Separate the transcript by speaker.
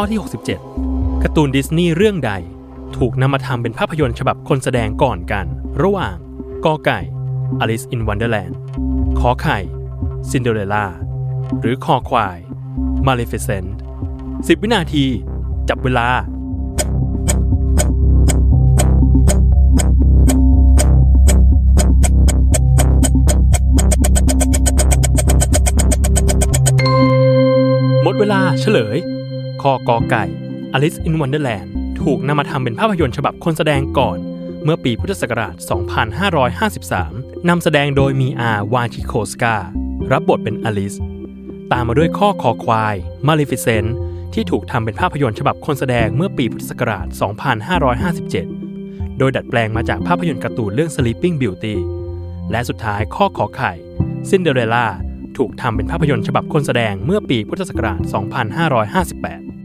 Speaker 1: ข้อที่ 67การ์ตูนดิสนีย์เรื่องใด ถูกนำมาทำเป็นภาพยนตร์ฉบับคนแสดงก่อนกัน ระหว่างกอไก่ Alice in Wonderland ขอไข่ Cinderella หรือคอควาย Maleficent 10 วินาที จับเวลาหมดเวลาเฉลย คอกอไก่ Alice in Wonderland ถูกนำมาทำเป็นภาพยนตร์ฉบับคนแสดงก่อน เมื่อปีพุทธศักราช 2553 นำแสดงโดยมีอาวาชิโคสการับบทเป็นอลิส ตามมาด้วยข้อคอควาย Maleficent ที่ถูกทำเป็นภาพยนตร์ฉบับคนแสดงเมื่อปีพุทธศักราช 2557 โดยดัดแปลงมาจากภาพยนตร์การ์ตูนเรื่อง Sleeping Beauty และสุดท้ายข้อขอไข่ Cinderella ถูกทำเป็นภาพยนตร์ฉบับคนแสดงเมื่อปีพุทธศักราช 2558